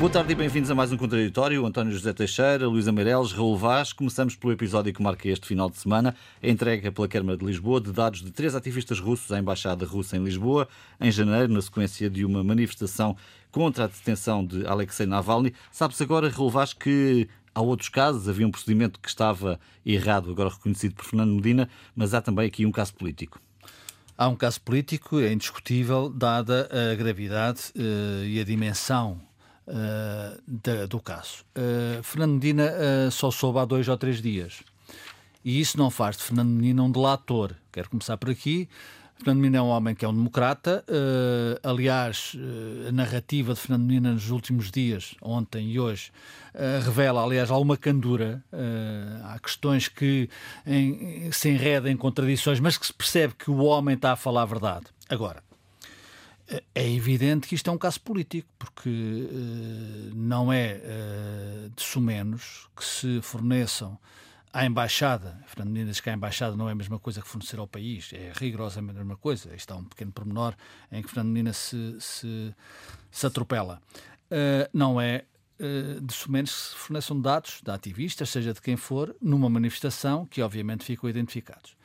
Boa tarde e bem-vindos a mais um Contraditório. António José Teixeira, Luísa Meireles, Raul Vaz. Começamos pelo episódio que marca este final de semana, a entrega pela Câmara de Lisboa de dados de três ativistas russos à Embaixada Russa em Lisboa, em janeiro, na sequência de uma manifestação contra a detenção de Alexei Navalny. Sabe-se agora, Raul Vaz, que Há outros casos, havia um procedimento que estava errado, agora reconhecido por Fernando Medina, mas há também aqui um caso político. Há um caso político, é indiscutível, dada a gravidade uh, e a dimensão uh, da, do caso. Uh, Fernando Medina só soube há dois ou três dias. E isso não faz de Fernando Medina um delator. Quero começar por aqui. Fernando Medina é um homem que é um democrata. Uh, aliás, uh, a narrativa de Fernando Medina nos últimos dias, ontem e hoje, uh, revela, aliás, alguma candura. há questões que em, se enredam em contradições, mas que se percebe que o homem está a falar a verdade. Agora, é evidente que isto é um caso político, porque não é de sumenos que se forneçam à embaixada, Fernando Medina diz que a embaixada não é a mesma coisa que fornecer ao país, é rigorosamente a mesma coisa. Está um pequeno pormenor em que Fernando Medina se, se, se atropela. Uh, não é uh, de somente se forneçam dados de ativistas, seja de quem for, numa manifestação que obviamente ficam identificados.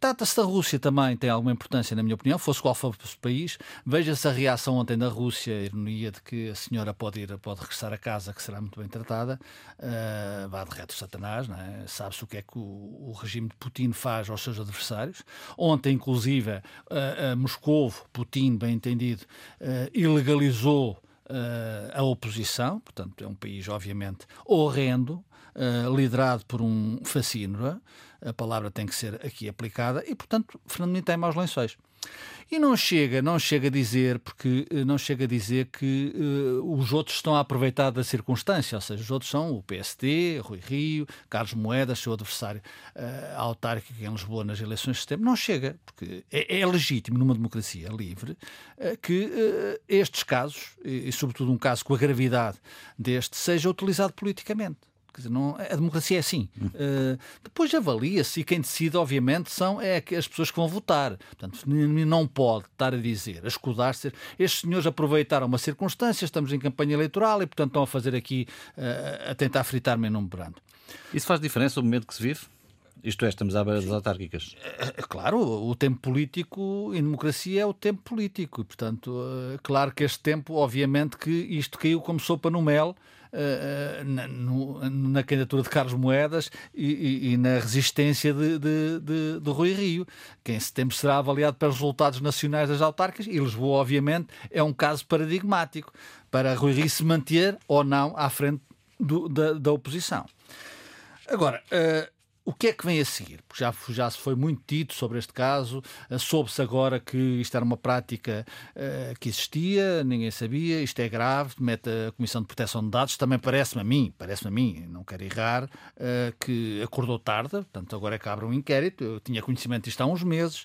Trata-se da Rússia também, tem alguma importância, na minha opinião, fosse qual for o país. Veja-se a reação ontem da Rússia, a ironia de que a senhora pode ir, pode regressar a casa, que será muito bem tratada. Uh, vá de reto Satanás, é? sabe-se o que é que o, o, regime de Putin faz aos seus adversários. Ontem, inclusive, uh, Moscou, Putin, bem entendido, uh, ilegalizou a oposição, portanto, é um país, obviamente, horrendo, liderado por um fascínora a palavra tem que ser aqui aplicada e, portanto, Fernando Menino tem maus lençóis. E não chega, não chega a dizer, porque eh, não chega a dizer que uh, os outros estão a aproveitar da circunstância, ou seja, os outros são o PSD, Rui Rio, Carlos Moedas, seu adversário uh, autárquico em Lisboa nas eleições de setembro. Não chega, porque é, é legítimo numa democracia livre uh, que uh, estes casos, e, e sobretudo um caso com a gravidade deste, seja utilizado politicamente. Dizer, não, a democracia é assim. Uh, depois avalia-se e quem decide, obviamente, são é as pessoas que vão votar. Portanto, não pode estar a dizer, a escudar-se. Estes senhores aproveitaram uma circunstância, estamos em campanha eleitoral e, portanto, estão a fazer aqui, uh, a tentar fritar-me num brando. Isso faz diferença no momento que se vive? Isto é, estamos à beira das autárquicas. É, claro, o tempo político em democracia é o tempo político. E, portanto, claro que este tempo, obviamente, que isto caiu como sopa no mel na, no, na, candidatura de Carlos Moedas e, e, e na resistência de, de, de, de, Rui Rio, que em setembro será avaliado pelos resultados nacionais das autárquicas e Lisboa, obviamente, é um caso paradigmático para Rui Rio se manter ou não à frente do, da, da oposição. Agora, uh, o que é que vem a seguir? Porque já, já se foi muito dito sobre este caso, uh, soube-se agora que isto era uma prática uh, que existia, ninguém sabia, isto é grave, mete a Comissão de Proteção de Dados, também parece-me a mim, parece-me a mim, não quero errar, uh, que acordou tarde, portanto agora é que abre um inquérito, eu tinha conhecimento disto há uns meses,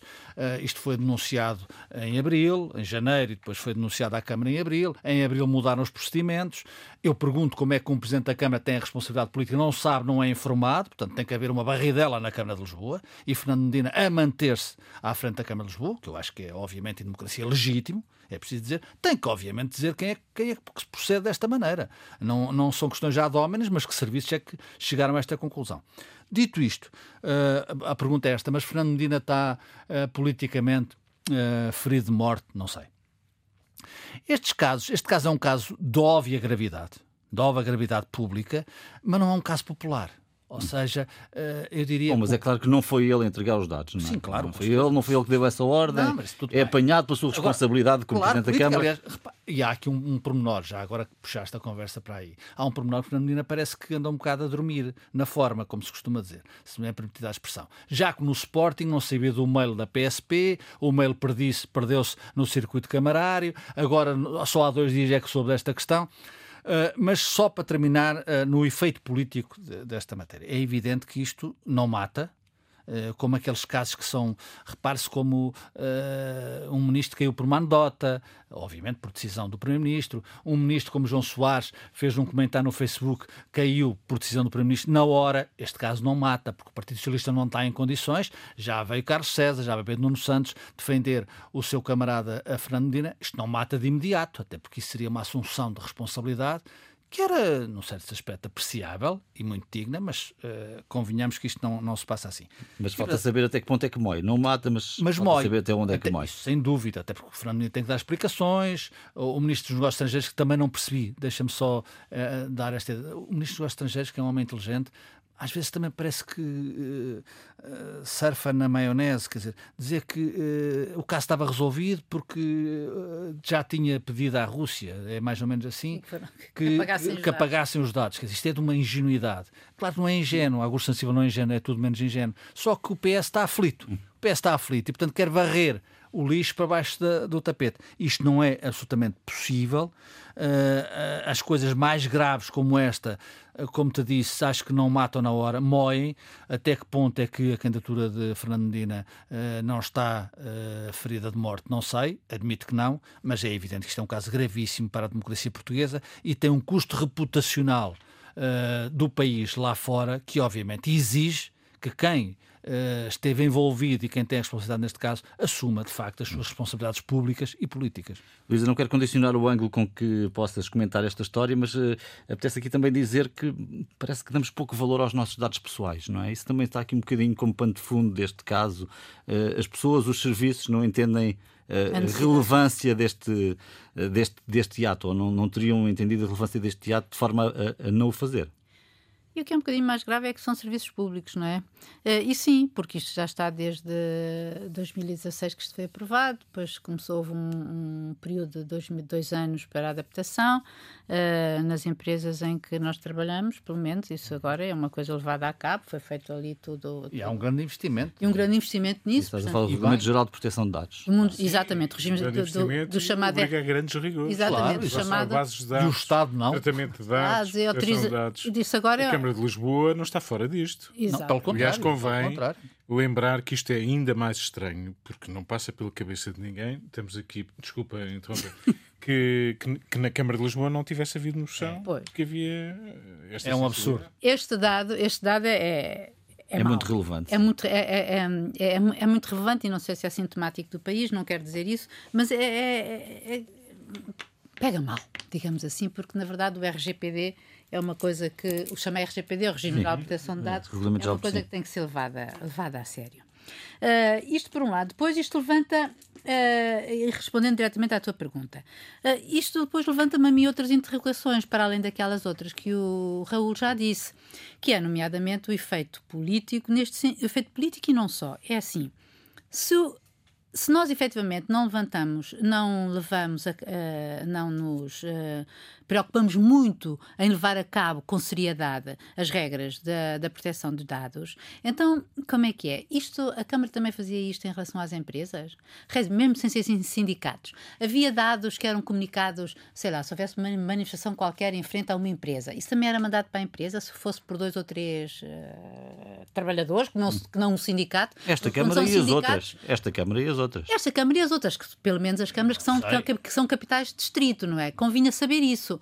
isto foi denunciado em abril, em janeiro, e depois foi denunciado à Câmara em abril, em abril mudaram os procedimentos, eu pergunto como é que um Presidente da Câmara tem a responsabilidade política, não sabe, não é informado, portanto tem que haver uma barridela na Câmara de Lisboa e Fernando Medina a manter-se à frente da Câmara de Lisboa, que eu acho que é, obviamente, em democracia legítimo, é preciso dizer, tem que, obviamente, dizer quem é, quem é que se procede desta maneira. Não, não são questões já de homens, mas que serviços é que chegaram a esta conclusão. Dito isto, uh, a pergunta é esta, mas Fernando Medina está uh, politicamente uh, ferido de morte? Não sei. Estes casos, este caso é um caso de óbvia gravidade, de óbvia gravidade pública, mas não é um caso popular. Ou seja, eh, eu diria. Bom, mas é claro que não foi ele a entregar os dados, não é? Sim, claro. Não foi ele, não foi ele que deu essa ordem. Não, é apanhado pela sua responsabilidade agora, como claro, Presidente da Câmara. Aliás, e há aqui um, um pormenor, já agora que puxaste a conversa para aí. Há um pormenor que a menina parece que anda um bocado a dormir, na forma, como se costuma dizer, se me é permitida a expressão. Já que no Sporting não sabia do mail da PSP, o mail perdeu-se no circuito camarário, agora só há dois dias é que soube desta questão. Uh, mas só para terminar uh, no efeito político de, desta matéria. É evidente que isto não mata, como aqueles casos que são, repare-se como uh, um ministro caiu por uma anedota, obviamente por decisão do Primeiro-Ministro, um ministro como João Soares fez um comentário no Facebook, caiu por decisão do Primeiro-Ministro na hora, este caso não mata, porque o Partido Socialista não está em condições, já veio Carlos César, já veio Nuno Santos defender o seu camarada Fernando Medina, isto não mata de imediato, até porque isso seria uma assunção de responsabilidade que era, num certo aspecto, apreciável e muito digna, mas uh, convenhamos que isto não, não se passa assim. Mas falta saber até que ponto é que mói. Não mata, mas, mas falta mói. saber até onde é que mói. Sem dúvida, até porque o Fernando tem que dar explicações. O, o Ministro dos Negócios Estrangeiros, que também não percebi, deixa-me só uh, dar esta. O Ministro dos Negócios Estrangeiros, que é um homem inteligente, às vezes também parece que uh, uh, surfa na maionese, quer dizer, dizer que uh, o caso estava resolvido porque já tinha pedido à Rússia, é mais ou menos assim, que, que, apagassem, que apagassem os dados. Quer dizer, isto é de uma ingenuidade. Claro que não é ingênuo, a sensível não é ingênuo, é tudo menos ingênuo. Só que o PS está aflito. O PS está aflito e, portanto, quer varrer o lixo para baixo da, do tapete. Isto não é absolutamente possível. Uh, as coisas mais graves como esta, uh, como te disse, acho que não matam na hora, moem. Até que ponto é que a candidatura de Fernando Medina uh, não está ferida de morte? Não sei, admito que não, mas é evidente que isto é um caso gravíssimo para a democracia portuguesa e tem um custo reputacional do país lá fora que, obviamente, exige que quem uh, esteve envolvido e quem tem a responsabilidade neste caso assuma de facto as suas responsabilidades públicas e políticas. Luísa, não quero condicionar o ângulo com que possas comentar esta história, mas uh, apetece aqui também dizer que parece que damos pouco valor aos nossos dados pessoais, não é? Isso também está aqui um bocadinho como pano de fundo deste caso. Uh, as pessoas, os serviços não entendem a relevância deste, deste, deste ato, ou não, não teriam entendido a relevância deste ato de forma a, a não o fazer. E o que é um bocadinho mais grave é que são serviços públicos, não é? Uh, e sim, porque isto já está desde 2016 que isto foi aprovado, depois começou, houve um, um período de dois, dois, anos para adaptação uh, nas empresas em que nós trabalhamos, pelo menos, isso agora é uma coisa levada a cabo, foi feito ali tudo. tudo. E há um grande investimento. E um grande investimento nisso. Estás a falar do Regulamento Geral de Proteção de Dados. Mundo, exatamente, o regime do, do, do chamado. Obriga a grandes rigores. Exatamente, claro, chamado. Bases de dados, e o Estado não. Tratamento de dados. Ah, autoriza... de dados. Disse agora. A Câmara de Lisboa não está fora disto. Exato. Não, pelo contrário, Aliás, convém lembrar que isto é ainda mais estranho, porque não passa pela cabeça de ninguém. Temos aqui, desculpa interromper, que, que, que, na Câmara de Lisboa não tivesse havido noção é. que havia esta É um absurdo. Este dado, este dado é, é, é muito relevante. É muito, é, é, é, é, muito relevante e não sei se é sintomático do país, não quero dizer isso, mas é, pega mal, digamos assim, porque na verdade o RGPD é uma coisa que o chama RGPD, o Regime Geral de Proteção de Dados, é uma coisa que tem que ser levada, levada a sério. Uh, isto por um lado. Depois isto levanta, uh, respondendo diretamente à tua pergunta, uh, isto depois levanta-me a mim outras interrogações, para além daquelas outras que o Raul já disse, que é nomeadamente o efeito político, neste efeito político e não só. É assim, se se nós efetivamente não levantamos, não levamos, a, uh, não nos uh, preocupamos muito em levar a cabo com seriedade as regras da, da proteção de dados, então como é que é? Isto, a Câmara também fazia isto em relação às empresas? Mesmo sem ser sindicatos. Havia dados que eram comunicados, sei lá, se houvesse uma manifestação qualquer em frente a uma empresa, isso também era mandado para a empresa, se fosse por dois ou três uh, trabalhadores, que não, que não um sindicato. Esta Câmara e as outras. Esta Câmara e as outras. Esta Câmara e as outras, que, pelo menos as câmaras que são, que, que são capitais de distrito, não é? Convinha saber isso.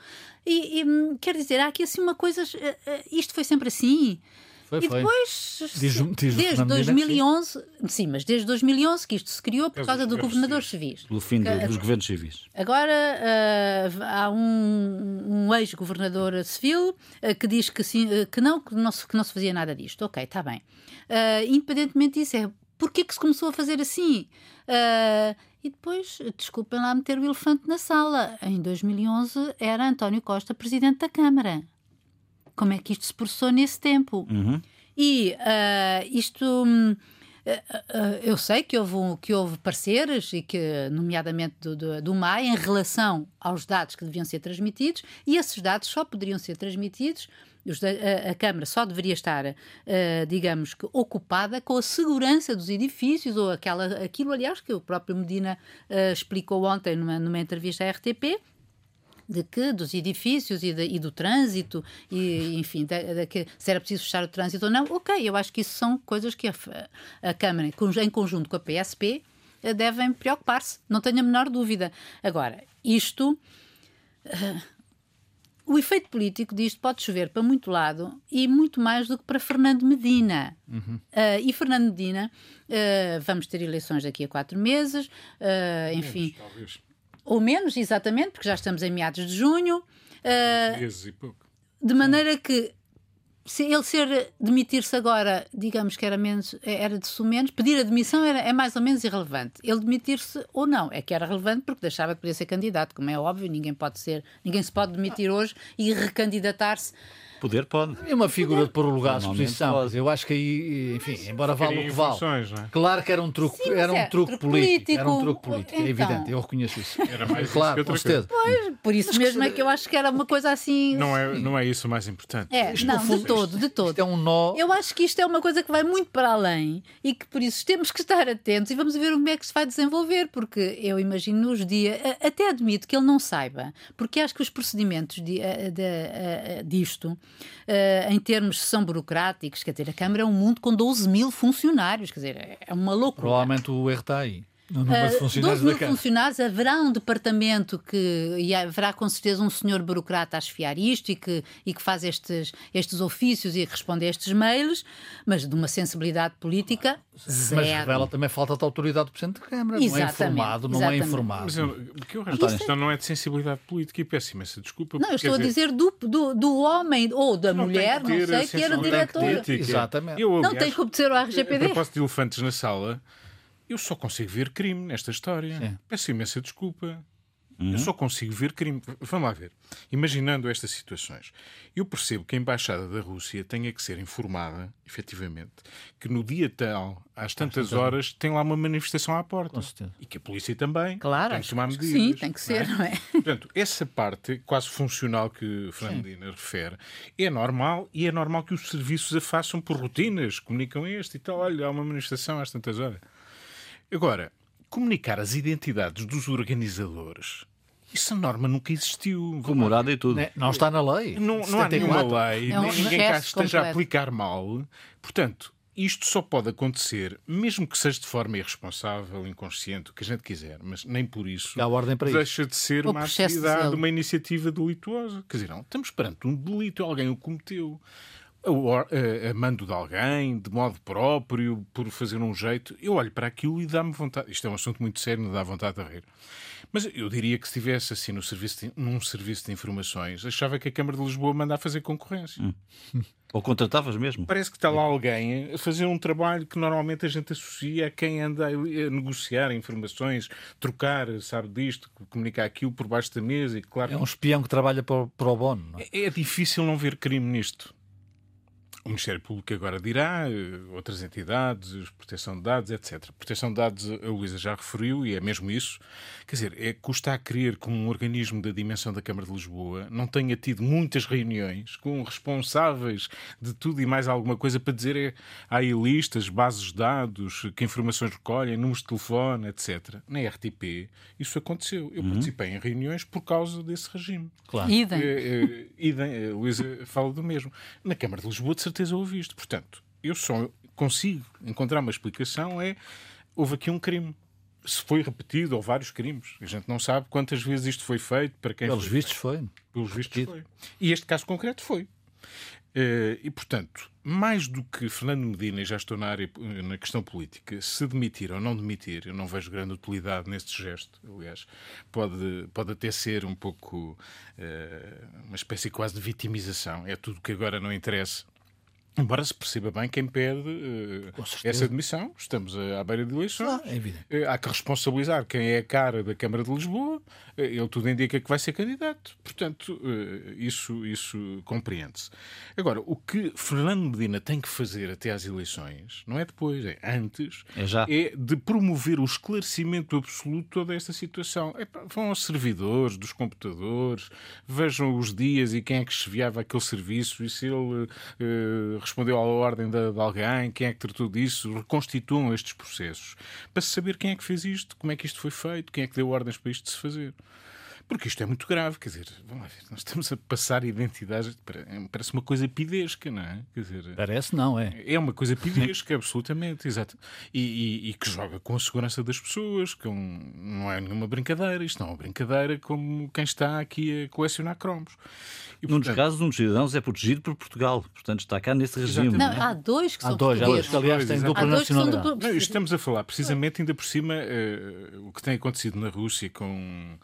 E, e hum, quer dizer, há aqui assim uma coisa. Eh, eh, isto foi sempre assim. Foi, e depois, diz, diz desde 2011, sim. sim. mas desde 2011 que isto se criou por causa do governador civis. Pelo fim que, dos governos civis. Agora uh, há um, um ex-governador civil uh, que diz que, sim, uh, que, não, que, não se, que não se fazia nada disto. Ok, está bem. independentemente disso, é porquê que se começou a fazer assim? E depois, desculpem lá meter o elefante na sala. Em 2011 era António Costa presidente da Câmara. Como é que isto se processou nesse tempo? Uhum. E uh, isto. Uh, eu sei que houve, que houve pareceres, e que, nomeadamente do, do, do MAI, em relação aos dados que deviam ser transmitidos, e esses dados só poderiam ser transmitidos a, a, Câmara só deveria estar, uh, digamos que, ocupada com a segurança dos edifícios, ou aquela, aquilo, aliás, que o próprio Medina uh, explicou ontem numa, numa entrevista à RTP, de que dos edifícios e, de, e do trânsito e enfim de, se era preciso fechar o trânsito ou não ok eu acho que isso são coisas que a, a Câmara em conjunto com a PSP eh, devem preocupar-se não tenho a menor dúvida. Agora isto uh, o efeito político disto pode chover para muito lado e muito mais do que para Fernando Medina. Uhum. Uh, e Fernando Medina, uh, vamos ter eleições daqui a quatro meses, uh, enfim. Menos, ou menos, exatamente, porque já estamos em meados de junho. meses e pouco. De maneira que se ele ser demitir-se agora, digamos que era menos, era de menos, pedir admissão era, é mais ou menos irrelevante. Ele demitir-se ou não é que era relevante porque deixava de poder ser candidato, como é óbvio, ninguém pode ser, ninguém se pode demitir hoje e recandidatar-se Poder pode. É uma figura de pôr o lugar à disposição. Eu acho que aí, enfim, embora vale o que vale. É? Claro que era um truque, Sim, era um é, truque, político, político, Era um truque político, é então... é evidente, eu reconheço isso. Era mais claro, com certeza. Pois, por isso mas mesmo que... é que eu acho que era uma coisa assim. Não é, não é isso o mais importante. É, isto, não, fundo, de todo, de todo. Isto é um nó. Eu acho que isto é uma coisa que vai muito para além e que por isso temos que estar atentos e vamos ver como é que se vai desenvolver, porque eu imagino nos dias, até admito que ele não saiba, porque acho que os procedimentos de, de, de, disto em termos são burocráticos, quer dizer, a Câmara é um mundo com 12 mil funcionários, quer dizer, é uma loucura. Provavelmente o erro está aí. De funcionários 12 mil funcionários, haverá um departamento que. e haverá com certeza um senhor burocrata a esfiar isto e que, e que faz estes, estes ofícios e responde a estes mails, mas de uma sensibilidade política zero. Mas revela também falta de autoridade do Presidente da Câmara. Exatamente, não é informado, não é exatamente. é informado. Mas eu, que eu acho que não é de sensibilidade política e peço imensa desculpa. Não, eu estou a dizer do, do, do homem ou da não mulher, não sei, que era diretor. Exatamente. Eu, aliás, não tem que obedecer ao RGPD. A propósito de elefantes na sala. Eu só consigo ver crime nesta história. Sim. Peço imensa desculpa. Uhum. Eu só consigo ver crime. Vamos lá ver. Imaginando estas situações, eu percebo que a Embaixada da Rússia tenha que ser informada, efetivamente, que no dia tal, às tantas horas, tem lá uma manifestação à porta. E que a polícia também claro, tem que tomar medidas. Sim, tem que ser, não é? Não é? Portanto, essa parte quase funcional que Fernandina refere é normal e é normal que os serviços a façam por rotinas, comunicam este e tal. Olha, há uma manifestação às tantas horas. Agora, comunicar as identidades dos organizadores. Essa norma nunca existiu. Comemorada e tudo. Não está na lei. Não, não há nenhuma lei, é um ninguém cá esteja completo. a aplicar mal. Portanto, isto só pode acontecer, mesmo que seja de forma irresponsável, inconsciente, o que a gente quiser, mas nem por isso Há ordem para deixa isso. de ser o uma atividade, uma iniciativa delituosa. Quer dizer, não, estamos perante um delito, alguém o cometeu a, mando de alguém, de modo próprio, por fazer um jeito, eu olho para aquilo e dá-me vontade. Isto é um assunto muito sério, não dá vontade de rir. Mas eu diria que se estivesse assim no serviço de, num serviço de informações, achava que a Câmara de Lisboa manda a fazer concorrência. Hum. Ou contratavas mesmo? Parece que está lá alguém a fazer um trabalho que normalmente a gente associa a quem anda a negociar informações, trocar, sabe disto, comunicar aquilo por baixo da mesa. E claro, é um espião que trabalha para, para o bono. É? é difícil não ver crime nisto. O Ministério Público agora dirá, eh, outras entidades, proteção de dados, etc. Proteção de dados, a Luísa já referiu, e é mesmo isso. Quer dizer, é custa a crer que um organismo da dimensão da Câmara de Lisboa não tenha tido muitas reuniões com responsáveis de tudo e mais alguma coisa para dizer é, há aí listas, bases de dados, que informações recolhem, números de telefone, etc. Na RTP, isso aconteceu. Eu uhum. participei em reuniões por causa desse regime. Claro. Idem. É, é, idem. A Luísa fala do mesmo. Na Câmara de Lisboa, de certeza, certeza ouvi isto. Portanto, eu só consigo encontrar uma explicação é houve aqui um crime. Se foi repetido ou vários crimes. A gente não sabe quantas vezes isto foi feito, para quem Pelos foi vistos feito. foi. Pelos vistos foi. E este caso concreto foi. Eh, e, portanto, mais do que Fernando Medina, e já estou na, área, na questão política, se demitir ou não demitir, eu não vejo grande utilidade neste gesto. Aliás, pode, pode até ser um pouco uh, uma espécie quase de vitimização. É tudo que agora não interessa Embora se perceba bem quem pede uh, essa admissão, estamos à beira de eleições. Ah, é evidente. Uh, há que responsabilizar quem é a cara da Câmara de Lisboa. Uh, ele tudo indica que vai ser candidato. Portanto, isso, isso compreende-se. Agora, o que Fernando Medina tem que fazer até às eleições, não é depois, é antes, é, já. é de promover o esclarecimento absoluto de toda esta situação. É, vão aos servidores dos computadores, vejam os dias e quem é que chefiava aquele serviço e se ele respondeu à ordem de, de, alguém, quem é que tratou disso, reconstituam estes processos. Para saber quem é que fez isto, como é que isto foi feito, quem é que deu ordens para isto se fazer. Porque isto é muito grave, quer dizer, vamos lá ver, nós estamos a passar identidades, parece uma coisa pidesca, não é? Quer dizer, parece não, é? É uma coisa pidesca, absolutamente, exato. E, e, e, que joga com a segurança das pessoas, que um, não é nenhuma brincadeira, isto não é uma brincadeira como quem está aqui a colecionar cromos. E, Num dos casos, um dos cidadãos é protegido por Portugal, portanto está cá nesse regime. Não, há dois que há são dois, portugueses. Aliás, têm dupla nacionalidade. Dupla... Não, estamos a falar precisamente ainda por cima uh, o que tem acontecido na Rússia com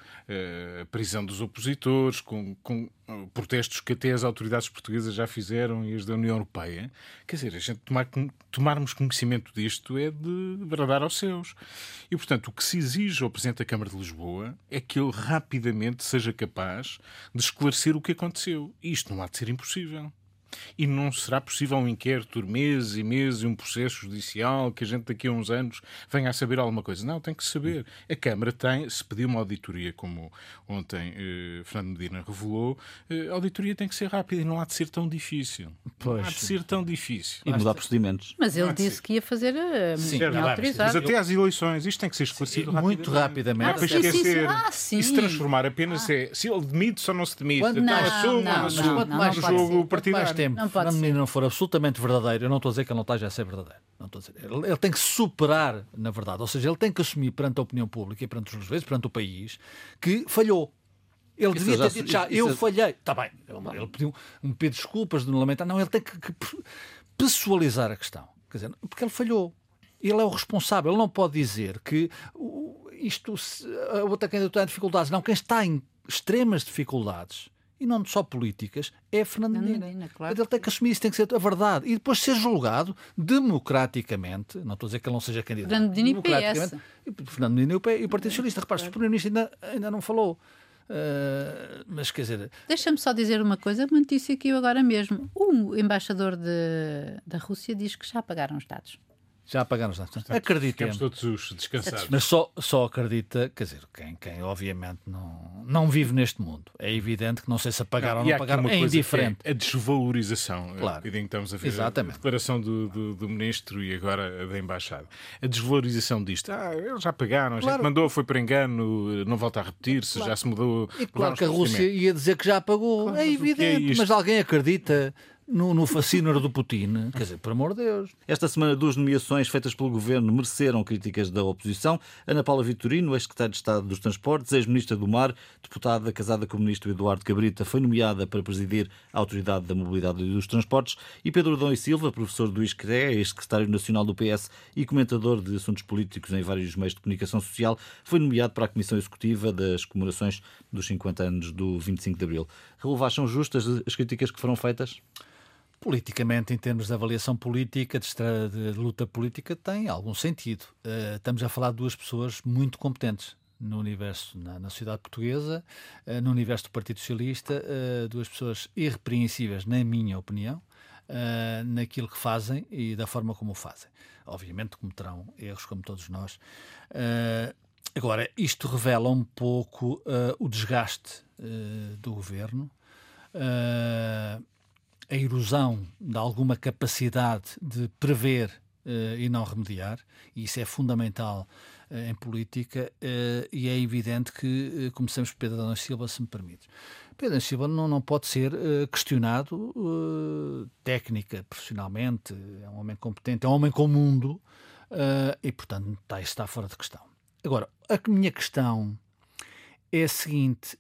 a prisão dos opositores, com, com uh, protestos que até as autoridades portuguesas já fizeram e as da União Europeia. Quer dizer, a gente tomar, tomarmos conhecimento disto é de bradar aos seus. E, portanto, o que se exige ao Presidente da Câmara de Lisboa é que ele rapidamente seja capaz de esclarecer o que aconteceu. E isto não há de ser impossível. E não será possível um inquérito de meses e meses e um processo judicial que a gente daqui a uns anos venha a saber alguma coisa. Não, tem que saber. A Câmara tem, se pediu uma auditoria, como ontem eh, Fernando Medina revelou, eh, a auditoria tem que ser rápida e não há de ser tão difícil. Pois. Não há de ser tão difícil. E mudar procedimentos. Mas ele disse que ia fazer a minha autorizada. Mas até às eleições isto tem que ser esclarecido sim, Muito rapidamente. Ah, sim, esquecer. Ah, sim. E se transformar apenas ah. é se ele demite ou não se demite. Quando, não, assume, não, assume, não, não, não, jogo partidário tempo, não pode Fernando não for absolutamente verdadeiro, eu não estou a dizer que ele não esteja a ser verdadeiro. Não estou a dizer. Ele, ele, tem que superar, na verdade, ou seja, ele tem que assumir perante a opinião pública e perante os juízes, perante o país, que falhou. Ele isso devia ter dito já, eu falhei. Está bem, ele, pediu um pedido de desculpas, de não lamentar. Não, ele tem que, que pessoalizar a questão. Quer dizer, porque ele falhou. Ele é o responsável. Ele não pode dizer que isto, a outra candidatura tem dificuldades. Não, quem está em extremas dificuldades e não só políticas, é Fernando Medina. Claro. Ele tem que assumir isso, tem que ser a verdade. E depois ser julgado democraticamente, não estou a dizer que ele não seja candidato. Fernando Medina e PS. Fernando Medina e o Partido Socialista. Repare, o Primeiro-Ministro ainda, ainda não falou. Uh, mas quer dizer. Deixa-me só dizer uma coisa, uma notícia que eu agora mesmo. O embaixador de, da Rússia diz que já pagaram os dados. Já apagaram os dados. Acreditemos. todos os descansados. Mas só, só acredita, quer dizer, quem, quem obviamente não, não vive neste mundo. É evidente que não sei se apagaram ou não apagaram, é indiferente. É a desvalorização. Claro. E estamos a ver Exatamente. a declaração do, do, do, Ministro e agora a da Embaixada. A desvalorização disto. Ah, eles já pagaram, a claro. gente mandou, foi por engano, não volta a repetir-se, claro. já se mudou. E claro que a Rússia ia dizer que já pagou. Claro, é, é evidente, é mas alguém acredita no, no fascínio do Putin. Quer dizer, por amor de Deus. Esta semana, duas nomeações feitas pelo governo mereceram críticas da oposição. Ana Paula Vitorino, ex-secretária de Estado dos Transportes, ex-ministra do Mar, deputada casada com o ministro Eduardo Cabrita, foi nomeada para presidir a Autoridade da Mobilidade e dos Transportes. E Pedro Dom e Silva, professor do ISCRE, ex-secretário nacional do PS e comentador de assuntos políticos em vários meios de comunicação social, foi nomeado para a Comissão Executiva das comemorações dos 50 anos do 25 de Abril. Relevar, são justas as críticas que foram feitas? politicamente, em termos de avaliação política, de, de luta política, tem algum sentido. Uh, estamos a falar de duas pessoas muito competentes no universo, na, na sociedade portuguesa, uh, no universo do Partido Socialista, uh, duas pessoas irrepreensíveis, na minha opinião, naquilo que fazem e da forma como o fazem. Obviamente cometerão erros, como todos nós. Agora, isto revela um pouco o desgaste do governo. Uh, a erosão de alguma capacidade de prever uh, e não remediar, e isso é fundamental uh, em política, uh, e é evidente que começamos por Pedro Adão Silva, se me permite. Pedro Adão Silva não, não pode ser questionado técnica, profissionalmente, é um homem competente, é um homem com o mundo, e portanto está, está fora de questão. Agora, a minha questão é a seguinte: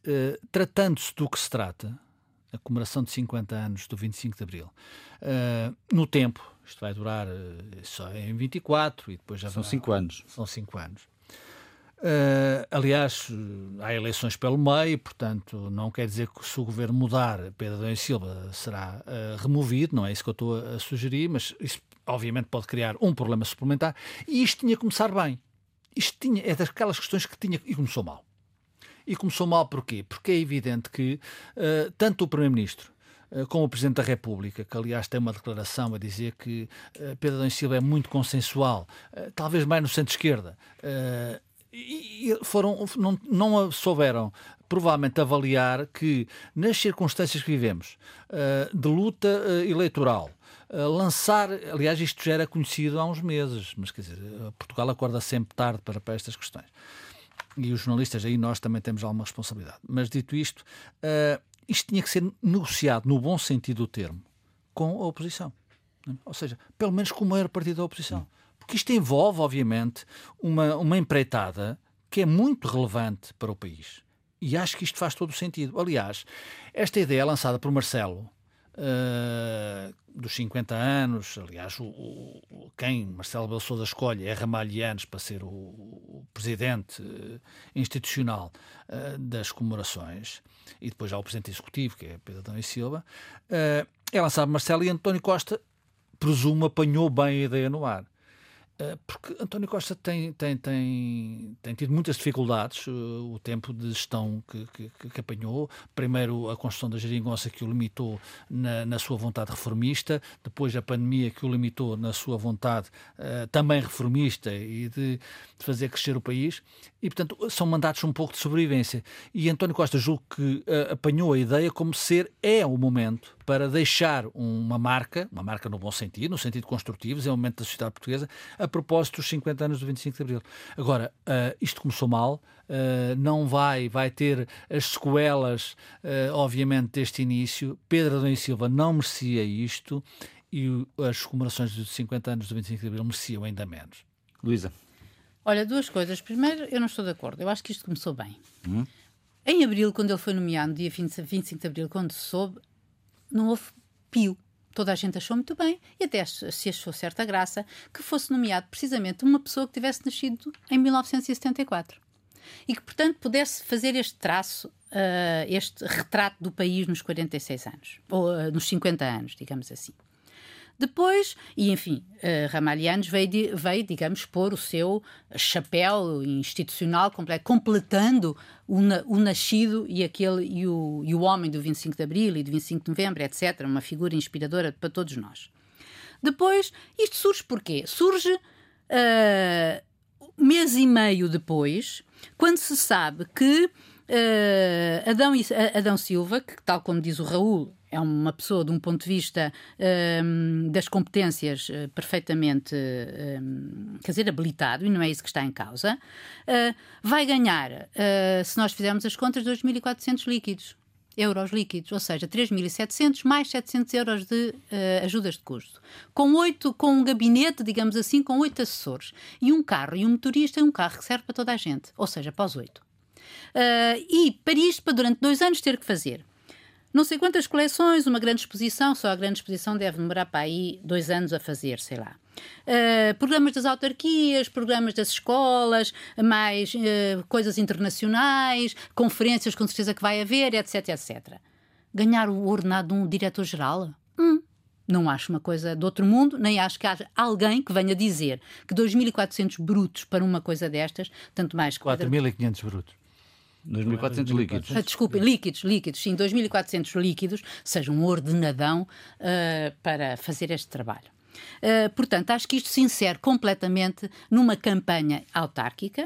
tratando-se do que se trata, a comemoração de 50 anos do 25 de Abril. Uh, no tempo, isto vai durar uh, só em 24 e depois já São 5 anos. São 5 anos. Uh, aliás, há eleições pelo meio, portanto, não quer dizer que se o governo mudar, Pedro Adão e Silva será removido, não é isso que eu estou a, a sugerir, mas isso obviamente pode criar um problema suplementar e isto tinha que começar bem. Isto tinha, é daquelas questões que tinha e começou mal. E começou mal porquê? Porque é evidente que uh, tanto o Primeiro-Ministro uh, como o Presidente da República, que aliás tem uma declaração a dizer que uh, Pedro Adão Silva é muito consensual, talvez mais no centro-esquerda, e foram, não, não souberam provavelmente avaliar que nas circunstâncias que vivemos de luta eleitoral, lançar, aliás, isto já era conhecido há uns meses, mas quer dizer, Portugal acorda sempre tarde para, para estas questões e os jornalistas aí nós também temos alguma responsabilidade. Mas dito isto, uh, isto tinha que ser negociado no bom sentido do termo com a oposição. Ou seja, pelo menos com o maior partido da oposição. Porque isto envolve, obviamente, uma, uma empreitada que é muito relevante para o país. E acho que isto faz todo o sentido. Aliás, esta ideia lançada por Marcelo, uh, dos 50 anos, aliás, o, o, quem Marcelo Belo escolhe é Ramalhianos para ser o, o presidente uh, institucional uh, das comemorações, e depois há o presidente executivo, que é Pedro Adão e Silva, é lançado Marcelo e António Costa, presumo, apanhou bem a ideia no ar. Eh, porque António Costa tem, tem, tem, tem tido muitas dificuldades, uh, o tempo de gestão que, que, que, apanhou. Primeiro, a construção da geringonça que o limitou na, na, sua vontade reformista, depois, a pandemia que o limitou na sua vontade uh, também reformista e de, de, fazer crescer o país. E, portanto, são mandatos um pouco de sobrevivência. E António Costa julgo que uh, apanhou a ideia como ser é o momento para deixar uma marca, uma marca no bom sentido, no sentido construtivo, o momento da sociedade portuguesa, a propósito dos 50 anos do 25 de Abril. Agora, uh, isto começou mal, uh, não vai, vai ter as sequelas, uh, obviamente, deste início. Pedro Adão e Silva não merecia isto e as comemorações dos 50 anos do 25 de Abril mereciam ainda menos. Luísa. Olha, duas coisas. Primeiro, eu não estou de acordo. Eu acho que isto começou bem. Hum? Em abril, quando ele foi nomeado, no dia 25 de abril, quando soube, não houve pio. Toda a gente achou muito bem e até se achou certa graça que fosse nomeado precisamente uma pessoa que tivesse nascido em 1974 e que, portanto, pudesse fazer este traço, uh, este retrato do país nos 46 anos, ou uh, nos 50 anos, digamos assim. Depois, e enfim, uh, veio, veio, digamos, pôr o seu chapéu institucional completo, completando o, na, o nascido e, aquele, e, o, e o homem do 25 de Abril e do 25 de Novembro, etc. Uma figura inspiradora para todos nós. Depois, isto surge porquê? Surge uh, mês e meio depois, quando se sabe que uh, Adão, Adão Silva, que tal como diz o Raul, é uma pessoa, de um ponto de vista um, das competências, uh, perfeitamente, um, quer dizer, habilitado, e não é isso que está em causa, uh, vai ganhar, uh, se nós fizermos as contas, 2.400 líquidos. Euros líquidos, ou seja, 3.700 mais 700 euros de ajudas de custo. Com oito, com um gabinete, digamos assim, com oito assessores. E um carro e um motorista e um carro que serve para toda a gente, ou seja, para os oito. e para isto, para durante dois anos ter que fazer não sei quantas coleções, uma grande exposição, só a grande exposição deve demorar para aí dois anos a fazer, sei lá. Uh, programas das autarquias, programas das escolas, mais uh, coisas internacionais, conferências com certeza que vai haver, etc, etc. Ganhar o ordenado de um diretor-geral? Hum, não acho uma coisa do outro mundo, nem acho que haja alguém que venha dizer que 2.400 brutos para uma coisa destas, tanto mais... 4.500 brutos. 2.400 líquidos. Ah, desculpem, líquidos, líquidos, sim, 2.400 líquidos, seja um ordenadão uh, para fazer este trabalho. Uh, portanto, acho que isto se insere completamente numa campanha autárquica,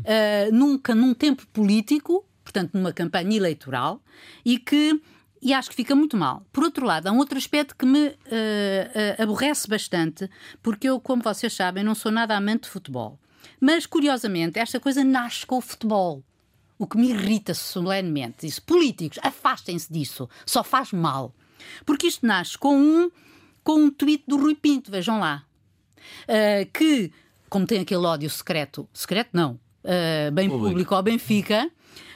uh, nunca num tempo político, portanto, numa campanha eleitoral, e que e acho que fica muito mal. Por outro lado, há um outro aspecto que me uh, uh, aborrece bastante, porque eu, como vocês sabem, não sou nada amante de futebol. Mas, curiosamente, esta coisa nasce com o futebol. O que me irrita solenemente, isso, políticos, afastem-se disso, só faz mal. Porque isto nasce com um, com um tweet do Rui Pinto, vejam lá, uh, que, como tem aquele ódio secreto, secreto não, uh, bem público. público ao Benfica,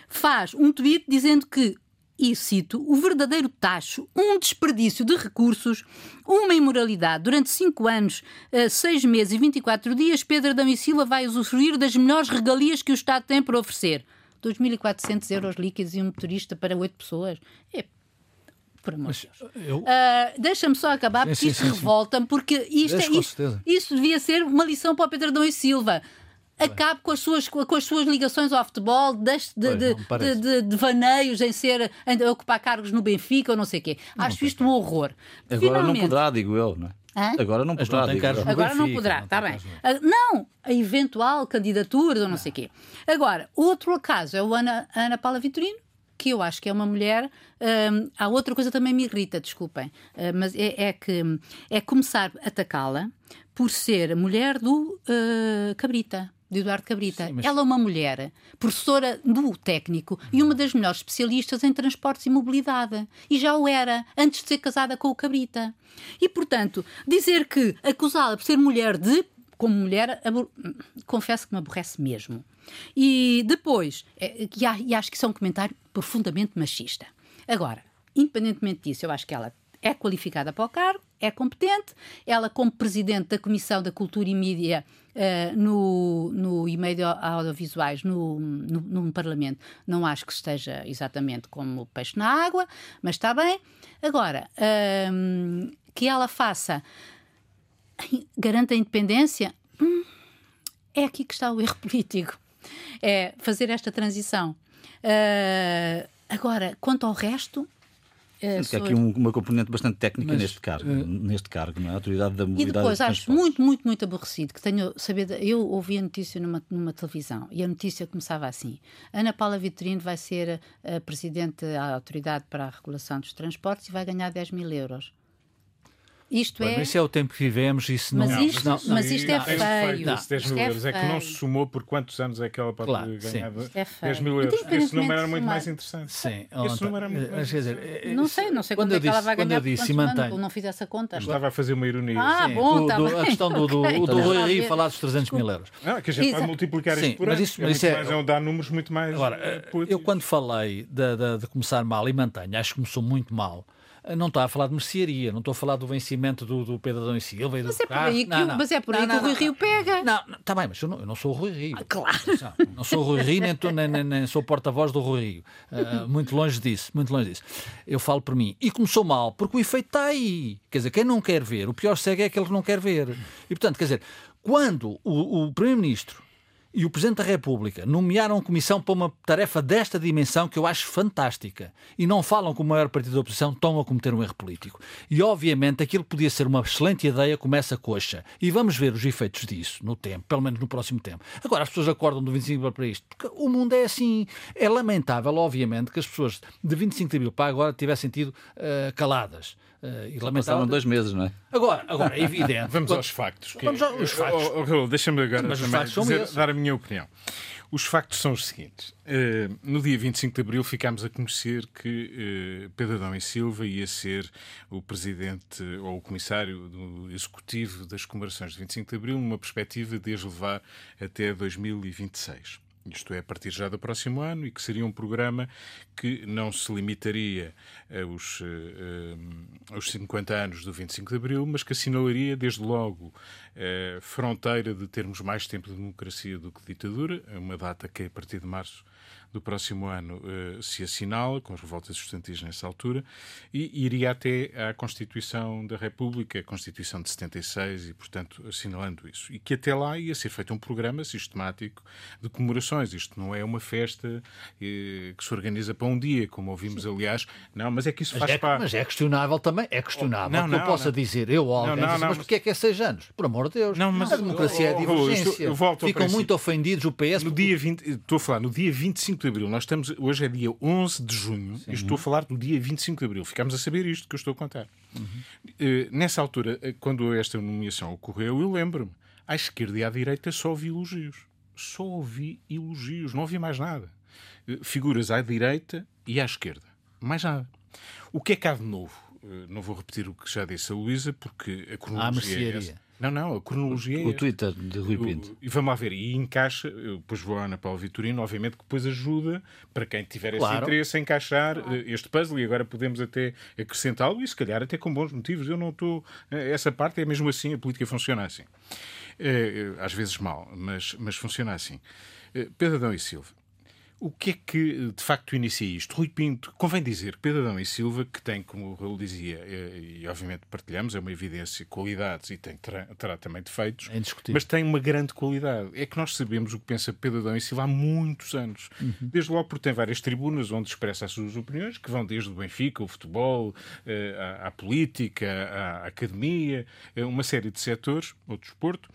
faz um tweet dizendo que e cito, o verdadeiro tacho, um desperdício de recursos, uma imoralidade. Durante cinco anos, eh, seis meses e 24 dias, Pedro Adão e Silva vai usufruir das melhores regalias que o Estado tem para oferecer. 2.400 euros líquidos e um motorista para oito pessoas. É, por amor de Deus. Eu... Uh, Deixa-me só acabar, sim, porque sim, isto revolta-me, porque isto, é, isto, isto, devia ser uma lição para o Pedro Adão e Silva. Acabe com as, suas, com as suas ligações ao futebol, deixe de, de, de, de, de vaneios em ser em ocupar cargos no Benfica ou não sei o quê. Não, Acho isto um horror. Agora Finalmente, não poderá, digo eu, não é? Hã? Agora não poderá. Não Agora não poderá, está bem. Ah, não, a eventual candidatura ou não sei o quê. Agora, outro caso é o Ana, Ana Paula Vitorino, que eu acho que é uma mulher. Hum, há outra coisa que também me irrita, desculpem, uh, mas é, é, que é começar a atacá-la por ser mulher do uh, Cabrita. De Eduardo Cabrita. Sim, mas... Ela é uma mulher, professora do técnico e uma das melhores especialistas em transportes e mobilidade. E já o era, antes de ser casada com o Cabrita. E, portanto, dizer que acusá-la por ser mulher de. Como mulher, confesso que me aborrece mesmo. E depois, é, e acho que isso é um comentário profundamente machista. Agora, independentemente disso, eu acho que ela é qualificada para o cargo, é competente. Ela, como presidente da Comissão da Cultura e Mídia uh, no, no, e Meio Audiovisuais no, no, Parlamento, não acho que esteja exatamente como peixe na água, mas está bem. Agora, uh, que ela faça, garanta a independência, hum, é aqui que está o erro político. É fazer esta transição. Uh, agora, quanto ao resto, é, Há aqui uma componente bastante técnica Mas, neste, cargo, uh, neste cargo, não é? A autoridade da mobilidade. E depois acho muito, muito, muito aborrecido que tenho saber. Eu ouvi a notícia numa, numa televisão e a notícia começava assim: Ana Paula Vitorino vai ser a presidente da autoridade para a regulação dos transportes e vai ganhar 10 mil euros. Isto é... Mas isso é o tempo que vivemos, isso mas não... Isto, não, não, mas isto é feio. Não, 10 mil euros. É, é, que não se somou por quantos anos é que ela pode claro, ganhar é 10 mil euros. Esse número era muito mais interessante. Sim. Esse número era muito mais interessante. Não sei, não sei quando é que ela vai ganhar eu disse, mantém... não fiz essa conta. Estava a fazer uma ironia. Ah, Sim. bom, tá A questão do, do, okay. do Rui Rio falar dos 300 mil euros. Não, que a gente pode multiplicar isto por mas isso, mas isso é, é dar números muito mais Agora, eh, eu quando falei de começar mal e mantenho, acho que começou muito mal não está a falar de mercearia, não estou a falar do vencimento do, do Pedro Adão e Silva. E do mas, é por aí que, não, não. mas é por aí não, que o Rui Rio pega. Não, está bem, mas eu não, eu não sou o Rui Rio. Ah, claro. Não, não sou o Rui Rio, nem, tô, nem, nem, nem sou porta-voz do Rui Rio. Uh, muito longe disso, muito longe disso. Eu falo por mim. E começou mal, porque o efeito está aí. Quer dizer, quem não quer ver, o pior cego é aquele que não quer ver. E, portanto, quer dizer, quando o, o Primeiro-Ministro e o Presidente da República nomearam comissão para uma tarefa desta dimensão que eu acho fantástica e não falam com o maior partido da oposição, estão a cometer um erro político. E obviamente aquilo que podia ser uma excelente ideia começa coxa. E vamos ver os efeitos disso no tempo, pelo menos no próximo tempo. Agora as pessoas acordam do 25 de abril para isto, porque o mundo é assim. É lamentável, obviamente, que as pessoas de 25 de abril para agora tivessem tido uh, caladas. Uh, e Passaram dois meses, não é? Agora, agora é evidente. Vamos aos factos. Que... Vamos aos factos. Oh, oh, oh, Deixa-me agora dizer, dar a minha opinião. Os factos são os seguintes. Uh, no dia 25 de abril ficámos a conhecer que uh, Pedro Adão e Silva ia ser o presidente ou o comissário do executivo das comemorações de 25 de abril, numa perspectiva de as levar até 2026 isto é, a partir já do próximo ano, e que seria um programa que não se limitaria aos, uh, aos 50 anos do 25 de Abril, mas que assinalaria, desde logo, a fronteira de termos mais tempo de democracia do que ditadura, uma data que, a partir de março do próximo ano uh, se assinala, com as revoltas estudantis nessa altura, e iria até à Constituição da República, a Constituição de 76, e, portanto, assinalando isso. E que até lá ia ser feito um programa sistemático de comemorações. Isto não é uma festa uh, que se organiza para um dia, como ouvimos, aliás. Não, mas é que isso mas faz é, parte. Mas é questionável também. É questionável não, que não, eu possa não. dizer, eu alguém, não, não, mas porquê é que é seis anos? Por amor de Deus. Não, mas, a democracia oh, é divergência. Oh, oh, Ficam muito ofendidos o PS. No dia 20, estou a falar, no dia 25 25 de Abril. Nós estamos, hoje é dia 11 de junho Sim. e estou a falar do dia 25 de Abril. Ficámos a saber isto que eu estou a contar. Uhum. Uh, nessa altura, eh, quando esta nomeação ocorreu, eu lembro-me. À esquerda e à direita só ouvi elogios. Só ouvi elogios, não ouvi mais nada. Uh, figuras à direita e à esquerda. Mais nada. O que é que há de novo? Uh, não vou repetir o que já disse a Luísa, porque a cronologia é essa. Não, não, a cronologia o, é. O Twitter de Rui Pinto. E vamos lá ver, e encaixa, depois vou à Ana Paula Vitorino, obviamente que depois ajuda para quem tiver esse claro. interesse a encaixar claro. Eh, este puzzle e agora podemos até acrescentá-lo e se calhar até com bons motivos. Eu não estou. Eh, essa parte é mesmo assim, a política funciona assim. É, às vezes mal, mas, mas funciona assim. Pedro Adão e Silva. O que é que de facto inicia isto? Rui Pinto, convém dizer que Pedro Adão e Silva, que tem, como o Raul dizia, e, e obviamente partilhamos, é uma evidência, qualidades e tem, terá, terá também defeitos, é mas tem uma grande qualidade. É que nós sabemos o que pensa Pedro Adão e Silva há muitos anos. Uhum. Desde logo porque tem várias tribunas onde expressa as suas opiniões, que vão desde o Benfica, o futebol, eh, à, à política, à, à academia, uma série de setores, o desporto,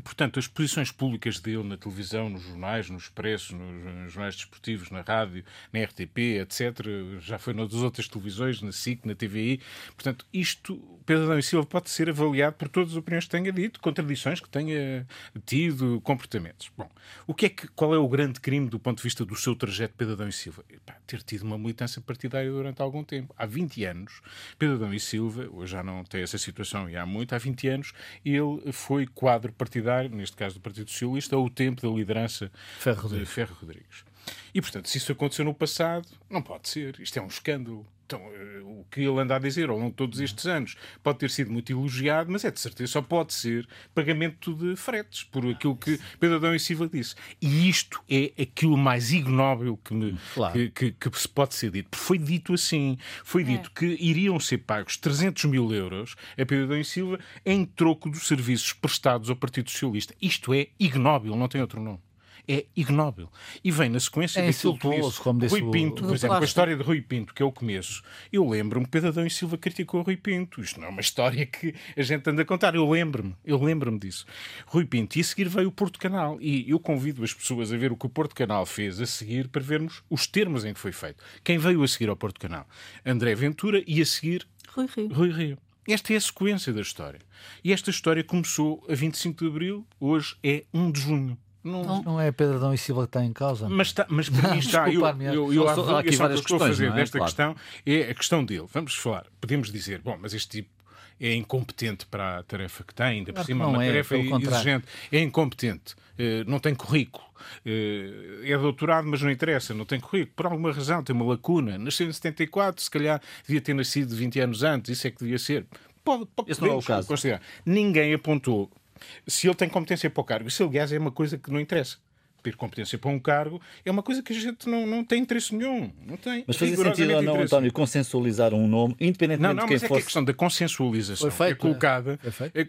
portanto, as posições públicas dele na televisão, nos jornais, nos expressos, nos jornais desportivos, na rádio, na RTP, etc., já foi nas outras televisões, na SIC, na TVI. Portanto, isto, Pedro Adão e Silva pode ser avaliado por todas as opiniões que tenha dito, contradições que tenha tido, comportamentos. Bom, o que é que, qual é o grande crime do ponto de vista do seu trajeto, Pedro Adão e Silva? Epá, ter tido uma militância partidária durante algum tempo. Há 20 anos, Pedro Adão e Silva, hoje já não tem essa situação e há muito, há 20 anos, ele foi quadro partidário neste caso do Partido Socialista, ou o tempo da liderança Ferro Rodrigues. de Ferro Rodrigues. E, portanto, se isso aconteceu no passado, não pode ser. Isto é um escândalo. Então, eh, o que ele anda a dizer ao longo de todos estes anos pode ter sido muito elogiado, mas é de certeza só pode ser pagamento de fretes, por aquilo que Pedro Adão e Silva disse. E isto é aquilo mais ignóbil que, me, claro. que, que, que, se pode ser dito. Foi dito assim: foi dito é. que iriam ser pagos 300 mil euros a Pedro Adão e Silva em troco dos serviços prestados ao Partido Socialista. Isto é ignóbil, não tem outro nome é ignóbil. E vem na sequência é daquilo que disse como Rui Pinto, por exemplo, a história de Rui Pinto, que é o começo. Eu lembro-me que Pedro Adão e Silva criticou Rui Pinto. Isto não é uma história que a gente anda a contar. Eu lembro-me, eu lembro-me disso. Rui Pinto, e a seguir veio o Porto Canal. E eu convido as pessoas a ver o que o Porto Canal fez a seguir para vermos os termos em que foi feito. Quem veio a seguir ao Porto Canal? André Ventura e a seguir Rui Rio. Rui Rio. Esta é a sequência da história. E esta história começou a 25 de abril, hoje é 1 de junho. Não, não é Pedro Adão e Silva que está em causa. Mas, está, mas para mim está. eu, eu, eu, eu, há aqui várias estou a fazer é? desta claro. questão é a questão dele. Vamos falar. Podemos dizer, bom, mas este tipo é incompetente para a tarefa que tem, ainda por cima, é uma é, tarefa exigente. É incompetente, eh, não tem currículo. Eh, é doutorado, mas não interessa, não tem currículo. Por alguma razão, tem uma lacuna. Nasceu em 74, se calhar devia ter nascido 20 anos antes, isso é que devia ser. Pode, pode Esse não é o caso. Considerar. Ninguém apontou se ele tem competência para o cargo. Isso, aliás, é uma coisa que não interessa ter competência para um cargo é uma coisa que a gente não, não tem interesse nenhum. Não tem. Mas fazia sentido ou não, António, consensualizar um nome, independentemente não, não, de quem mas fosse... é que a questão da consensualização feito, é colocada, é? a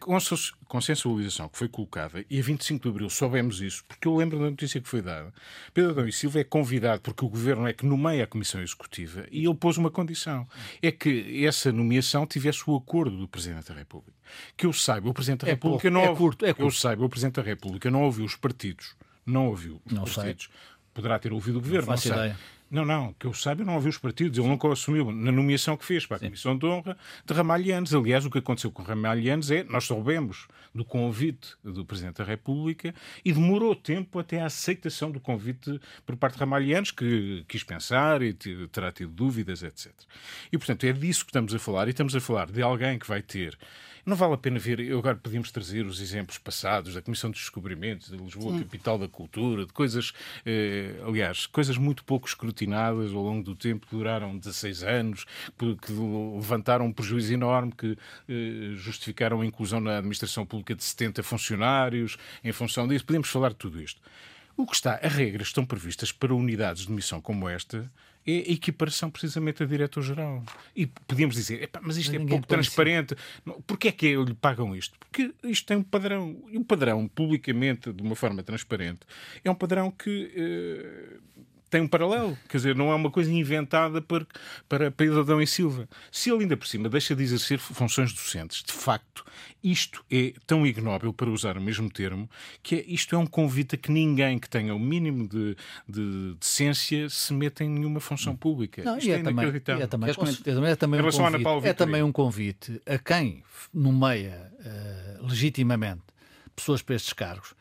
consensualização que foi colocada, e a 25 de Abril soubemos isso, porque eu lembro da notícia que foi dada. Pedro Adão e Silva é convidado, porque o Governo é que nomeia a Comissão Executiva, e ele pôs uma condição, é que essa nomeação tivesse o acordo do Presidente da República. Que eu saiba, o Presidente da é República pouco, não... É curto, é curto. Eu saiba, o Presidente da República não ouviu os partidos não ouviu os não partidos. Sei. Poderá ter ouvido o governo, não, não sei. Ideia. Não, não, que eu saiba, não ouviu os partidos. Ele nunca assumiu na nomeação que fez para a Comissão Sim. de Honra de Ramalhianes. Aliás, o que aconteceu com Ramalhianes é, nós soubemos do convite do Presidente da República e demorou tempo até a aceitação do convite por parte de Ramalhianes, que quis pensar e terá tido dúvidas, etc. E, portanto, é disso que estamos a falar. E estamos a falar de alguém que vai ter não vale a pena ver, eu agora podíamos trazer os exemplos passados da Comissão dos Descobrimentos, de Lisboa, Sim. capital da cultura, de coisas, eh, aliás, coisas muito pouco escrutinadas ao longo do tempo, que duraram 16 anos, que levantaram um prejuízo enorme, que eh, justificaram a inclusão na administração pública de 70 funcionários em função disso. Podemos falar de tudo isto. O que está, as regras estão previstas para unidades de missão como esta, é a equiparação precisamente a diretor-geral. E podíamos dizer, mas isto mas é pouco transparente. Porquê é que lhe pagam isto? Porque isto tem um padrão. E um padrão, publicamente, de uma forma transparente, é um padrão que. Eh, tem um paralelo. Quer dizer, não é uma coisa inventada para, para Pedro Adão e Silva. Se ele ainda por cima deixa de exercer funções docentes, de facto, isto é tão ignóbil, para usar o mesmo termo, que é, isto é um convite a que ninguém que tenha o mínimo de, de decência se meta em nenhuma função pública. Não, isto é, é também, é também, é também, é também, um convite, é também um convite a quem nomeia uh, legitimamente pessoas para estes cargos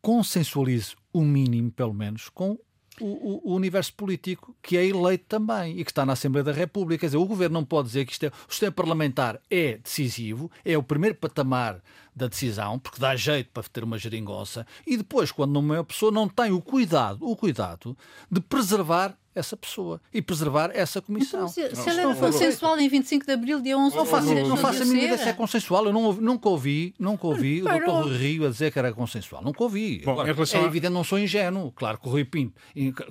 consensualize o mínimo, pelo menos, com o, o, universo político que é eleito também e que está na Assembleia da República. Quer dizer, o governo não pode dizer que isto é, o sistema parlamentar é decisivo, é o primeiro patamar da decisão, porque dá jeito para ter uma geringonça, e depois, quando uma pessoa não tem o cuidado, o cuidado de preservar essa pessoa e preservar essa comissão. Então, se, se ela é consensual em 25 de abril, dia 11 Não faço, não faço a mínima ideia se é consensual. Eu não, nunca ouvi, nunca ouvi o doutor Rio a dizer que era consensual. Nunca ouvi. Bom, Agora, é evidente, não sou ingênuo. Claro que o Rui Pinto,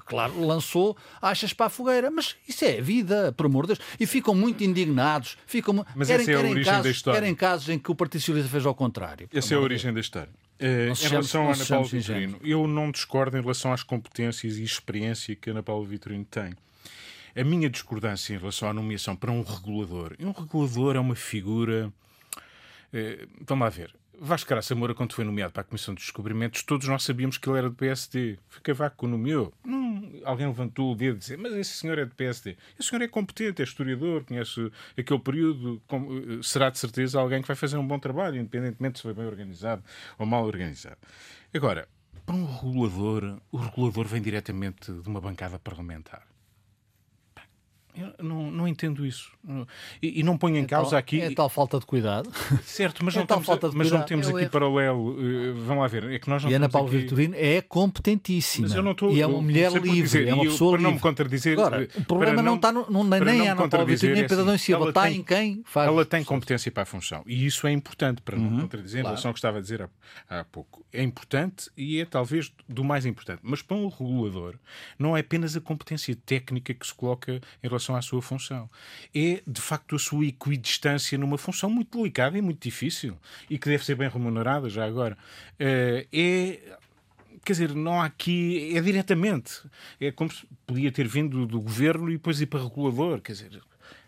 claro, lançou achas para a fogueira. Mas isso é vida, por amor de Deus. E ficam muito indignados. Ficam, mas querem, essa é a origem casos, da história. Querem casos em que o Partido Socialista fez ao contrário. Essa é a origem da história. Uh, em relação a Ana Paula Vitorino, eu não discordo em relação às competências e experiência que a Ana Paula Vitorino tem. A minha discordância em relação à nomeação para um regulador. Um regulador é uma figura. Uh, vamos lá ver. Vasco Graça Moura, quando foi nomeado para a Comissão dos Descobrimentos, todos nós sabíamos que ele era do PSD. Foi Cavaco que o nomeou. Não, alguém levantou o dedo e disse, mas esse senhor é do PSD. Esse senhor é competente, é historiador, conhece aquele período, eh, será de certeza alguém que vai fazer um bom trabalho, independentemente se foi bem organizado ou mal organizado. Agora, para um regulador, o regulador vem diretamente de uma bancada parlamentar. Eu não, não entendo isso. E, e não ponho em é causa tal, aqui. É tal falta de cuidado. Certo, mas é não, temos, falta de mas não temos aqui paralelo. Uh, vamos lá ver. É que nós não e Ana Paula aqui... É competentíssima. Mas eu não estou, e é uma mulher livre. Dizer, é uma pessoa para livre. não me contradizer. Agora, o problema não, está no, nem é Ana Paula Vitorino nem Pedro Adão Silva. Está em quem faz. Ela tem competência para a função. E isso é importante para não uhum, contradizer em relação ao que estava a dizer há, há pouco. É importante e é talvez do mais importante. Mas para um regulador não é apenas a competência técnica que se coloca em relação à sua função é de facto a sua equidistância numa função muito delicada e muito difícil e que deve ser bem remunerada já agora. Eh, é quer dizer, não há aqui. É diretamente. É como se podia ter vindo do governo e depois ir para regulador. Quer dizer,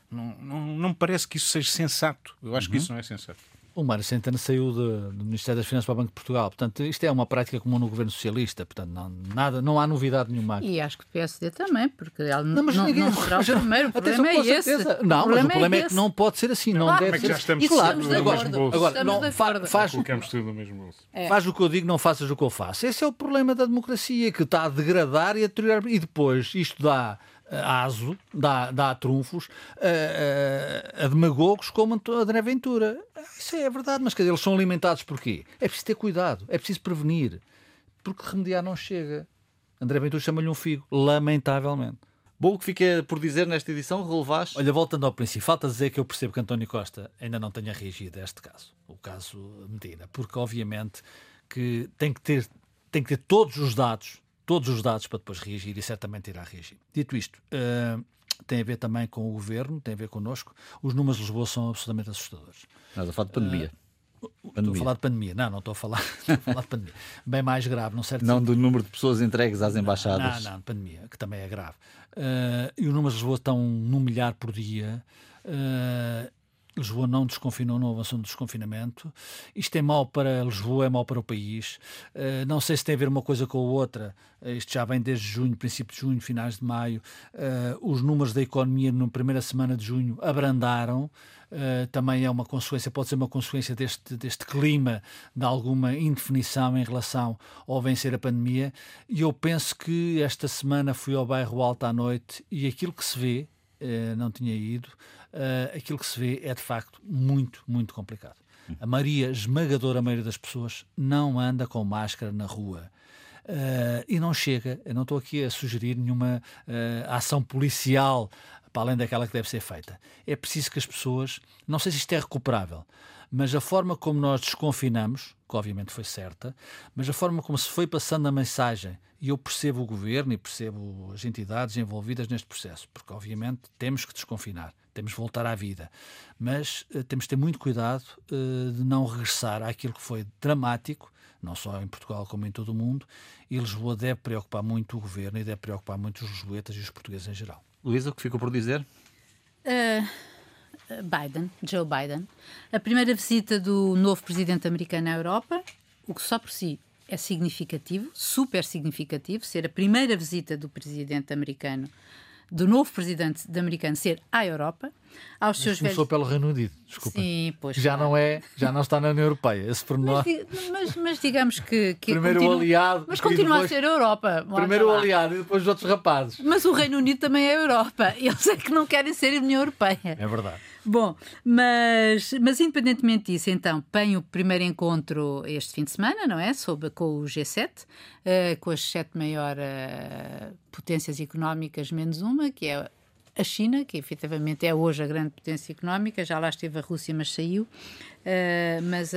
não, não, não me parece que isso seja sensato. Eu acho uhum. que isso não é sensato. O Mário Centeno saiu de, do Ministério das Finanças para o Banco de Portugal. Portanto, isto é uma prática comum no governo socialista. Portanto, não, nada, não há novidade nenhuma aqui. E acho que o PSD também, porque ele não, mas não, ninguém, não será o primeiro. O problema é esse. Não, o mas o problema é, é, que não pode ser assim. Não, não deve ser. Já estamos claro, de agora, agora não, fa, faz, tudo no mesmo bolso. É. Faz o que eu digo, não faças o que eu faço. Esse é o problema da democracia, que está a degradar e a deteriorar. E depois isto dá aso, dá, dá trunfos a, a, a demagogos como André Ventura. Isso é verdade, mas quer dizer, eles são alimentados por quê? É preciso ter cuidado, é preciso prevenir, porque remediar não chega. André Ventura chama-lhe um figo, lamentavelmente. Bom, o que fica por dizer nesta edição, relevás? Olha, voltando ao princípio, falta dizer que eu percebo que António Costa ainda não tenha reagido a este caso, o caso Medina, porque obviamente que tem que ter, tem que ter todos os dados todos os dados para depois reagir e certamente irá reagir. Dito isto, uh, tem a ver também com o governo, tem a ver connosco. Os números de Lisboa são absolutamente assustadores. Estás a falar de pandemia. Uh, Estou a falar de pandemia. Não, não estou a falar, estou a falar de pandemia. Bem mais grave, não certo? Não do número de pessoas entregues às embaixadas. Não, não, pandemia, que também é grave. Uh, e os números de Lisboa estão num milhar por dia. Uh, Lisboa não desconfinou, não avançou no desconfinamento. Isto é mau para Lisboa, é mau para o país. Uh, não sei se tem a ver uma coisa com a outra. Uh, isto já vem desde junho, princípio de junho, finais de maio. Uh, os números da economia na primeira semana de junho abrandaram. também é uma consequência, pode ser uma consequência deste, deste clima, de alguma indefinição em relação ao vencer a pandemia. E eu penso que esta semana fui ao bairro Alto à noite e aquilo que se vê, não tinha ido, uh, aquilo que se vê é de facto muito, muito complicado. A maioria, esmagadora maioria das pessoas, não anda com máscara na rua. Uh, e não chega, eu não estou aqui a sugerir nenhuma uh, ação policial para além daquela que deve ser feita. É preciso que as pessoas, não sei se isto é recuperável, mas a forma como nós desconfinamos, que obviamente foi certa, mas a forma como se foi passando a mensagem, e eu percebo o governo e percebo as entidades envolvidas neste processo, porque obviamente temos que desconfinar temos de voltar à vida. Mas uh, temos de ter muito cuidado uh, de não regressar àquilo que foi dramático, não só em Portugal como em todo o mundo, e Lisboa deve preocupar muito o governo e deve preocupar muito os lisboetas e os portugueses em geral. Luísa, o que ficou por dizer? Uh, Biden, Joe Biden. A primeira visita do novo presidente americano à Europa, o que só por si é significativo, super significativo, ser a primeira visita do presidente americano do novo presidente americano ser à Europa, aos mas seus começou velhos... pelo Reino Unido, desculpa. Sim, pois. Já claro. não é, já não está na União Europeia. Esse pormenor. Mas, mas, mas digamos que, que primeiro continua... o aliado, mas continua depois... a ser a Europa. Primeiro o aliado e depois os outros rapazes. Mas o Reino Unido também é a Europa. Eles é que não querem ser a União Europeia. É verdade. Bom, mas, mas independentemente disso, então, tem o primeiro encontro este fim de semana, não é? Sobre, com o G7, uh, eh, com as sete maiores uh, potências económicas, menos uma, que é a China, que efetivamente é hoje a grande potência económica, já lá esteve a Rússia, mas saiu. Uh, mas,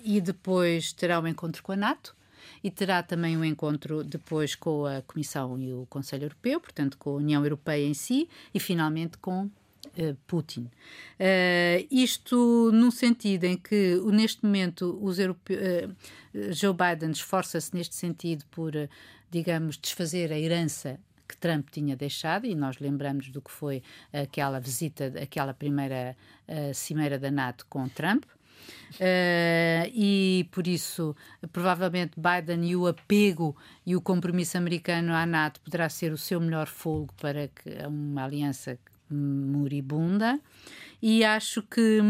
e depois terá um encontro com a NATO e terá também um encontro depois com a Comissão e o Conselho Europeu, portanto, com a União Europeia em si e finalmente com Uh, Putin. Uh, isto num sentido em que, neste momento, os europe... Uh, Joe Biden esforça-se neste sentido por, digamos, desfazer a herança que Trump tinha deixado, e nós lembramos do que foi aquela visita, aquela primeira cimeira da NATO com Trump. Uh, e por isso, provavelmente, Biden e o apego e o compromisso americano à NATO poderá ser o seu melhor fogo para que uma aliança moribunda. E acho que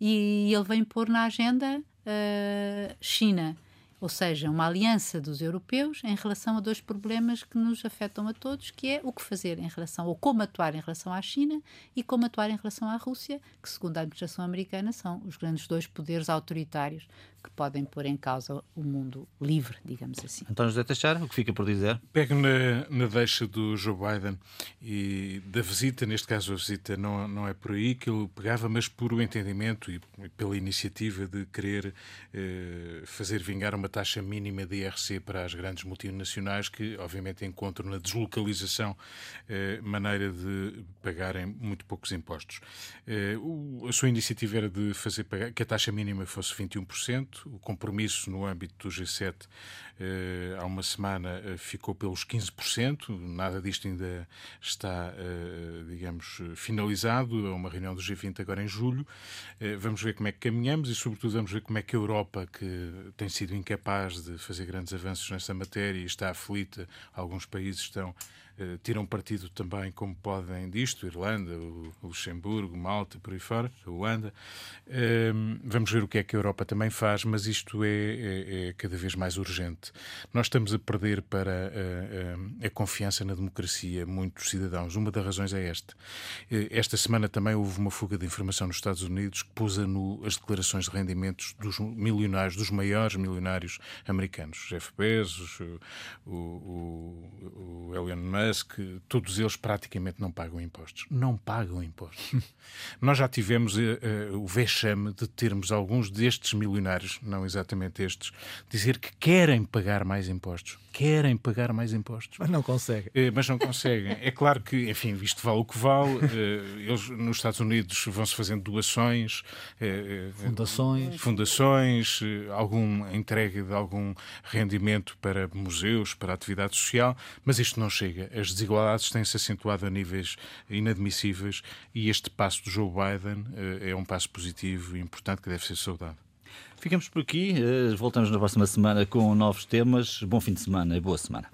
e ele vem pôr na agenda uh, China ou seja, uma aliança dos europeus em relação a dois problemas que nos afetam a todos, que é o que fazer em relação, ou como atuar em relação à China e como atuar em relação à Rússia, que segundo a administração americana são os grandes dois poderes autoritários que podem pôr em causa o mundo livre, digamos assim. António José Teixeira, o que fica por dizer? Pego na, na deixa do Joe Biden e da visita, neste caso a visita não, não é por aí que ele pegava, mas por o entendimento e pela iniciativa de querer eh, fazer vingar uma taxa mínima de IRC para as grandes multinacionais que, obviamente, encontram na deslocalização eh, maneira de pagarem muito poucos impostos. Eh, o, a sua iniciativa era de fazer pagar, que a taxa mínima fosse 21%, o compromisso no âmbito do G7 eh, há uma semana eh, ficou pelos 15%, nada disto ainda está, eh, digamos, finalizado. Há uma reunião do G20 agora em julho. Vamos ver como é que caminhamos e, sobretudo, vamos ver como é que a Europa, que tem sido incapaz de fazer grandes avanços nessa matéria e está aflita, alguns países estão eh, tiram partido também como podem disto, Irlanda, o Luxemburgo, Malta, por aí fora, a Luanda. Ehm, vamos ver o que é que a Europa também faz, mas isto é, é, é cada vez mais urgente. Nós estamos a perder para a, eh, a, eh, a, confiança na democracia muitos cidadãos. Uma das razões é esta. Esta semana também houve uma fuga de informação nos Estados Unidos que pôs no as declarações de rendimentos dos milionários, dos maiores milionários americanos. Jeff Bezos, o, o, o Elon Musk, que todos eles praticamente não pagam impostos. Não pagam impostos. Nós já tivemos uh, uh, o vexame de termos alguns destes milionários, não exatamente estes, dizer que querem pagar mais impostos. Querem pagar mais impostos. Mas não conseguem. Uh, mas não conseguem. é claro que, enfim, isto vale o que vale. eles nos Estados Unidos vão-se fazendo doações, fundações, fundações alguma entrega de algum rendimento para museus, para atividade social, mas isto não chega as desigualdades têm-se acentuado a níveis inadmissíveis e este passo do Joe Biden eh, é um passo positivo e importante que deve ser saudado. Ficamos por aqui, eh, voltamos na próxima semana com novos temas. Bom fim de semana e boa semana.